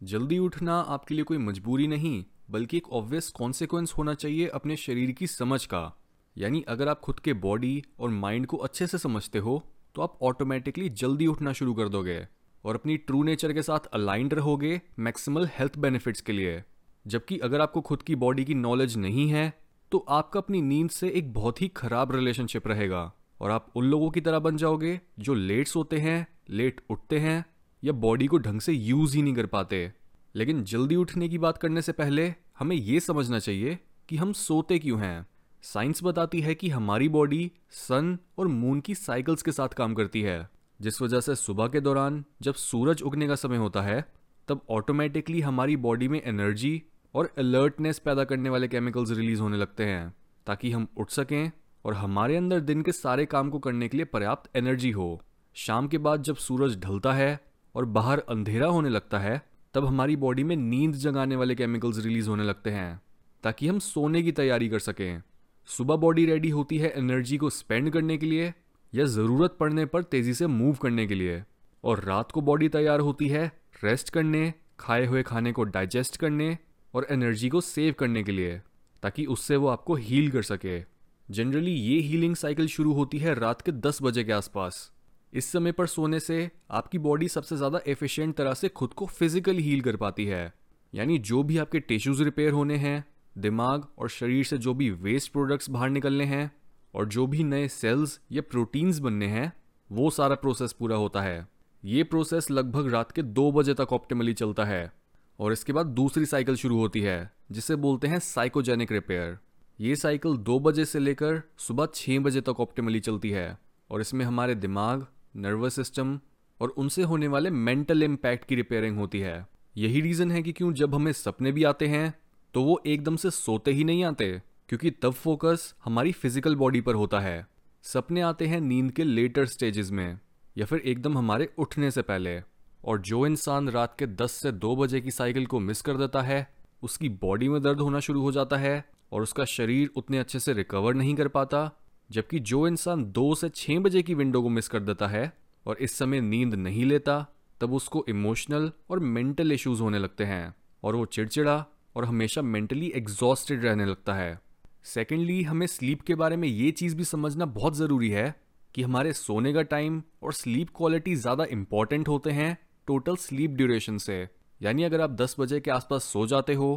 जल्दी उठना आपके लिए कोई मजबूरी नहीं, बल्कि एक ऑब्वियस कॉन्सिक्वेंस होना चाहिए अपने शरीर की समझ का। यानी अगर आप खुद के बॉडी और माइंड को अच्छे से समझते हो तो आप ऑटोमेटिकली जल्दी उठना शुरू कर दोगे और अपनी ट्रू नेचर के साथ अलाइंड रहोगे मैक्सिमल हेल्थ बेनिफिट्स के लिए। जबकि अगर आपको खुद की बॉडी की नॉलेज नहीं है तो आपका अपनी नींद से एक बहुत ही खराब रिलेशनशिप रहेगा और आप उन लोगों की तरह बन जाओगे जो लेट सोते हैं लेट उठते हैं या बॉडी को ढंग से यूज़ ही नहीं कर पाते। लेकिन जल्दी उठने की बात करने से पहले हमें यह समझना चाहिए कि हम सोते क्यों हैं। साइंस बताती है कि हमारी बॉडी सन और मून की साइकिल्स के साथ काम करती है। जिस वजह से सुबह के दौरान जब सूरज उगने का समय होता है, तब ऑटोमेटिकली हमारी बॉडी में एनर्जी और अलर्टनेस पैदा करने वाले केमिकल्स रिलीज़ होने लगते हैं, ताकि हम उठ सकें और हमारे अंदर दिन के सारे काम को करने के लिए पर्याप्त एनर्जी हो। शाम के बाद जब सूरज ढलता है और बाहर अंधेरा होने लगता है, तब हमारी बॉडी में नींद जगाने वाले केमिकल्स रिलीज़ होने लगते हैं, ताकि हम सोने की तैयारी कर सकें। सुबह बॉडी रेडी होती है एनर्जी को स्पेंड करने के लिए या ज़रूरत पड़ने पर तेज़ी से मूव करने के लिए। और रात को बॉडी तैयार होती है रेस्ट करने, खाए हुए खाने को डाइजेस्ट करने और एनर्जी को सेव करने के लिए, ताकि उससे वो आपको हील कर सके। जनरली ये हीलिंग साइकिल शुरू होती है रात के 10 बजे के आसपास। इस समय पर सोने से आपकी बॉडी सबसे ज़्यादा एफिशिएंट तरह से खुद को फिजिकली हील कर पाती है। यानी जो भी आपके टिश्यूज रिपेयर होने हैं, दिमाग और शरीर से जो भी वेस्ट प्रोडक्ट्स बाहर निकलने हैं और जो भी नए सेल्स या प्रोटीन्स बनने हैं, वो सारा प्रोसेस पूरा होता है। ये प्रोसेस लगभग रात के दो बजे तक ऑप्टिमली चलता है। और इसके बाद दूसरी साइकिल शुरू होती है, जिसे बोलते हैं साइकोजेनिक रिपेयर ये साइकिल दो बजे से लेकर सुबह छः बजे तक ऑप्टिमली चलती है। और इसमें हमारे दिमाग नर्वस सिस्टम और उनसे होने वाले मेंटल इम्पैक्ट की रिपेयरिंग होती है। यही रीज़न है कि क्यों जब हमें सपने भी आते हैं तो वो एकदम से सोते ही नहीं आते, क्योंकि तब फोकस हमारी फ़िज़िकल बॉडी पर होता है। सपने आते हैं नींद के लेटर स्टेजेस में, या फिर एकदम हमारे उठने से पहले। और जो इंसान रात के 10 से 2 बजे की साइकिल को मिस कर देता है, उसकी बॉडी में दर्द होना शुरू हो जाता है और उसका शरीर उतने अच्छे से रिकवर नहीं कर पाता जबकि जो इंसान दो से छः बजे की विंडो को मिस कर देता है और इस समय नींद नहीं लेता, तब उसको इमोशनल और मेंटल इश्यूज़ होने लगते हैं और वो चिड़चिड़ा और हमेशा मेंटली एग्जॉस्टेड रहने लगता है। सेकेंडली हमें स्लीप के बारे में ये चीज़ भी समझना बहुत ज़रूरी है कि हमारे सोने का टाइम और स्लीप क्वालिटी ज़्यादा इंपॉर्टेंट होते हैं टोटल स्लीप ड्यूरेशन से। यानी अगर आप 10 बजे के आसपास सो जाते हो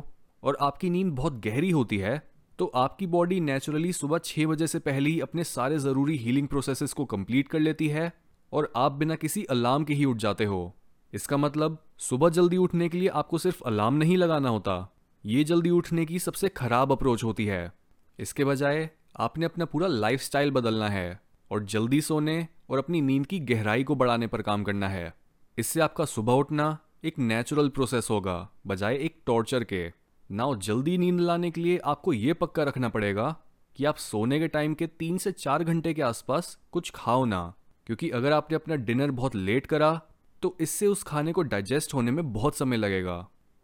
और आपकी नींद बहुत गहरी होती है तो आपकी बॉडी नेचुरली सुबह छः बजे से पहले ही अपने सारे ज़रूरी हीलिंग प्रोसेसेस को कंप्लीट कर लेती है और आप बिना किसी अलार्म के ही उठ जाते हो। इसका मतलब सुबह जल्दी उठने के लिए आपको सिर्फ़ अलार्म नहीं लगाना होता। ये जल्दी उठने की सबसे खराब अप्रोच होती है। इसके बजाय, आपने अपना पूरा लाइफ बदलना है और जल्दी सोने और अपनी नींद की गहराई को बढ़ाने पर काम करना है। इससे आपका सुबह उठना एक नेचुरल प्रोसेस होगा, बजाय एक टॉर्चर के। नाउ जल्दी नींद लाने के लिए आपको ये पक्का रखना पड़ेगा कि आप सोने के टाइम के तीन से चार घंटे के आसपास कुछ खाओ ना, क्योंकि अगर आपने अपना डिनर बहुत लेट करा तो इससे उस खाने को डाइजेस्ट होने में बहुत समय लगेगा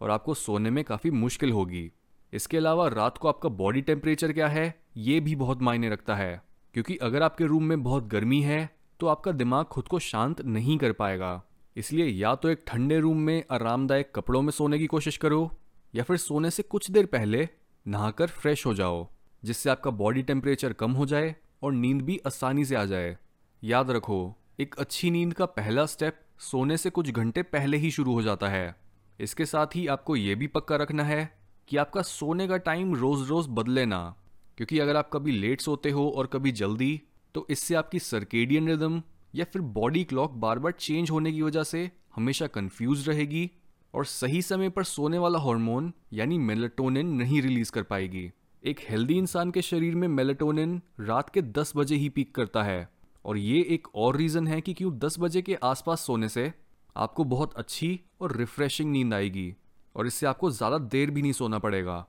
और आपको सोने में काफ़ी मुश्किल होगी। इसके अलावा रात को आपका बॉडी टेम्परेचर क्या है, ये भी बहुत मायने रखता है, क्योंकि अगर आपके रूम में बहुत गर्मी है तो आपका दिमाग खुद को शांत नहीं कर पाएगा। इसलिए या तो एक ठंडे रूम में आरामदायक कपड़ों में सोने की कोशिश करो या फिर सोने से कुछ देर पहले नहाकर फ्रेश हो जाओ, जिससे आपका बॉडी टेम्परेचर कम हो जाए और नींद भी आसानी से आ जाए। याद रखो, एक अच्छी नींद का पहला स्टेप सोने से कुछ घंटे पहले ही शुरू हो जाता है। इसके साथ ही आपको ये भी पक्का रखना है कि आपका सोने का टाइम रोज रोज बदले ना, क्योंकि अगर आप कभी लेट सोते हो और कभी जल्दी तो इससे आपकी सर्केडियन रिदम या फिर बॉडी क्लॉक बार बार चेंज होने की वजह से हमेशा कंफ्यूज रहेगी और सही समय पर सोने वाला हार्मोन यानी मेलेटोनिन नहीं रिलीज़ कर पाएगी। एक हेल्दी इंसान के शरीर में मेलेटोनिन रात के 10 बजे ही पीक करता है। और ये एक और रीज़न है कि क्यों 10 बजे के आसपास सोने से आपको बहुत अच्छी और रिफ्रेशिंग नींद आएगी। और इससे आपको ज़्यादा देर भी नहीं सोना पड़ेगा।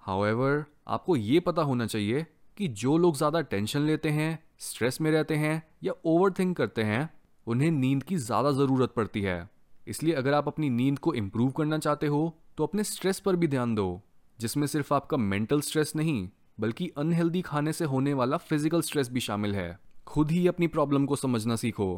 हाउएवर आपको ये पता होना चाहिए कि जो लोग ज़्यादा टेंशन लेते हैं स्ट्रेस में रहते हैं या ओवर करते हैं, उन्हें नींद की ज़्यादा ज़रूरत पड़ती है। इसलिए अगर आप अपनी नींद को इम्प्रूव करना चाहते हो तो अपने स्ट्रेस पर भी ध्यान दो, जिसमें सिर्फ़ आपका मेंटल स्ट्रेस नहीं, बल्कि अनहेल्दी खाने से होने वाला फ़िज़िकल स्ट्रेस भी शामिल है। खुद ही अपनी प्रॉब्लम को समझना सीखो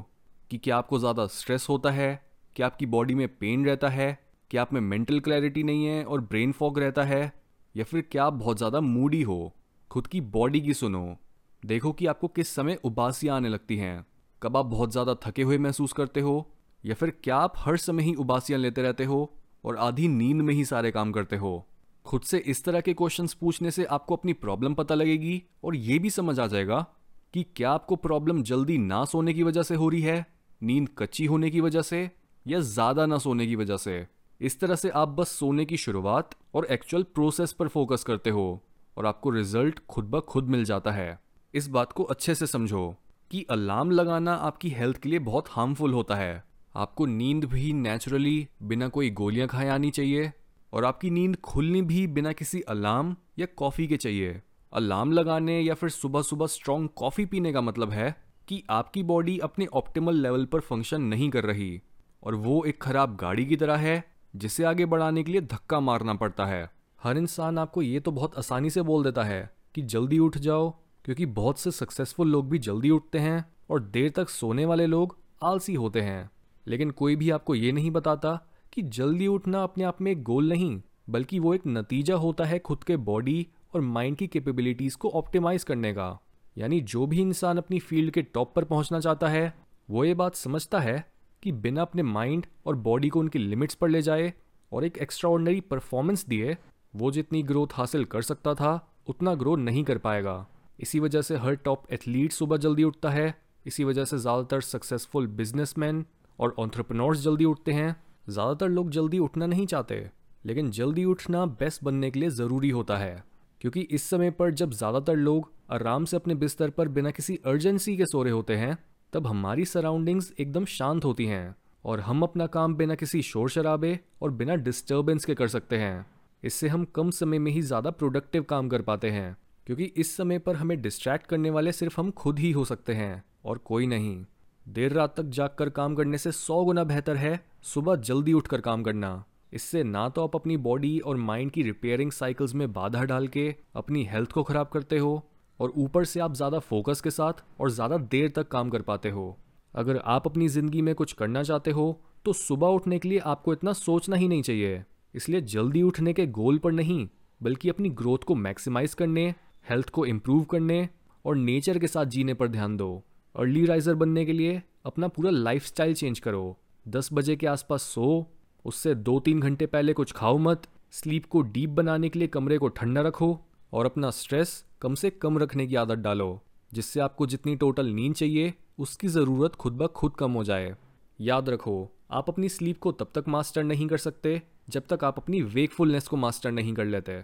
कि क्या आपको ज़्यादा स्ट्रेस होता है, क्या आपकी बॉडी में पेन रहता है, क्या आप में मेंटल क्लैरिटी नहीं है और ब्रेन फॉग रहता है, या फिर क्या आप बहुत ज़्यादा मूडी हो। खुद की बॉडी की सुनो। देखो कि आपको किस समय उबासियाँ आने लगती हैं। कब आप बहुत ज़्यादा थके हुए महसूस करते हो या फिर क्या आप हर समय ही उबासियाँ लेते रहते हो और आधी नींद में ही सारे काम करते हो? खुद से इस तरह के क्वेश्चंस पूछने से आपको अपनी प्रॉब्लम पता लगेगी और ये भी समझ आ जाएगा कि क्या आपको प्रॉब्लम जल्दी ना सोने की वजह से हो रही है, नींद कच्ची होने की वजह से या ज़्यादा ना सोने की वजह से? इस तरह से आप बस सोने की शुरुआत और एक्चुअल प्रोसेस पर फोकस करते हो और आपको रिज़ल्ट खुद ब खुद मिल जाता है। इस बात को अच्छे से समझो कि अलार्म लगाना आपकी हेल्थ के लिए बहुत हार्मफुल होता है। आपको नींद भी नेचुरली बिना कोई गोलियाँ खाए आनी चाहिए और आपकी नींद खुलनी भी बिना किसी अलार्म या कॉफ़ी के चाहिए। अलार्म लगाने या फिर सुबह सुबह स्ट्रॉन्ग कॉफ़ी पीने का मतलब है कि आपकी बॉडी अपने ऑप्टिमल लेवल पर फ़ंक्शन नहीं कर रही और वो एक खराब गाड़ी की तरह है, जिसे आगे बढ़ाने के लिए धक्का मारना पड़ता है। हर इंसान आपको ये तो बहुत आसानी से बोल देता है कि जल्दी उठ जाओ, क्योंकि बहुत से सक्सेसफुल लोग भी जल्दी उठते हैं और देर तक सोने वाले लोग आलसी होते हैं। लेकिन कोई भी आपको ये नहीं बताता कि जल्दी उठना अपने आप में एक गोल नहीं, बल्कि वो एक नतीजा होता है खुद के बॉडी और माइंड की कैपेबिलिटीज़ को ऑप्टिमाइज करने का। यानी जो भी इंसान अपनी फ़ील्ड के टॉप पर पहुँचना चाहता है, वो ये बात समझता है कि बिना अपने माइंड और बॉडी को उनकी लिमिट्स पर ले जाए और एक एक्स्ट्रा परफॉर्मेंस दिए, वो जितनी ग्रोथ हासिल कर सकता था, उतना ग्रो नहीं कर पाएगा। इसी वजह से हर टॉप एथलीट सुबह जल्दी उठता है, इसी वजह से ज़्यादातर सक्सेसफुल बिजनेसमैन और ऑन्ट्रप्रनोर्स जल्दी उठते हैं। ज़्यादातर लोग जल्दी उठना नहीं चाहते, लेकिन जल्दी उठना बेस्ट बनने के लिए ज़रूरी होता है, क्योंकि इस समय पर जब ज़्यादातर लोग आराम से अपने बिस्तर पर बिना किसी अर्जेंसी के सो रहे होते हैं, तब हमारी सराउंडिंग्स एकदम शांत होती हैं और हम अपना काम बिना किसी शोर शराबे और बिना डिस्टर्बेंस के कर सकते हैं। इससे हम कम समय में ही ज़्यादा प्रोडक्टिव काम कर पाते हैं, क्योंकि इस समय पर हमें डिस्ट्रैक्ट करने वाले सिर्फ़ हम खुद ही हो सकते हैं और कोई नहीं। देर रात तक जाग कर काम करने से सौ गुना बेहतर है सुबह जल्दी उठकर काम करना। इससे ना तो आप अपनी बॉडी और माइंड की रिपेयरिंग साइकिल्स में बाधा डाल के अपनी हेल्थ को ख़राब करते हो और ऊपर से आप ज़्यादा फोकस के साथ और ज़्यादा देर तक काम कर पाते हो। अगर आप अपनी ज़िंदगी में कुछ करना चाहते हो तो सुबह उठने के लिए आपको इतना सोचना ही नहीं चाहिए। इसलिए जल्दी उठने के गोल पर नहीं, बल्कि अपनी ग्रोथ को मैक्सिमाइज करने हेल्थ को इम्प्रूव करने और नेचर के साथ जीने पर ध्यान दो। अर्ली राइजर बनने के लिए अपना पूरा लाइफ चेंज करो। दस बजे के आसपास सो, उससे दो तीन घंटे पहले कुछ खाओ मत। स्लीप को डीप बनाने के लिए कमरे को ठंडा रखो और अपना स्ट्रेस कम से कम रखने की आदत डालो, जिससे आपको जितनी टोटल नींद चाहिए, उसकी ज़रूरत खुद ब खुद कम हो जाए। याद रखो, आप अपनी स्लीप को तब तक मास्टर नहीं कर सकते जब तक आप अपनी वेकफुलनेस को मास्टर नहीं कर लेते।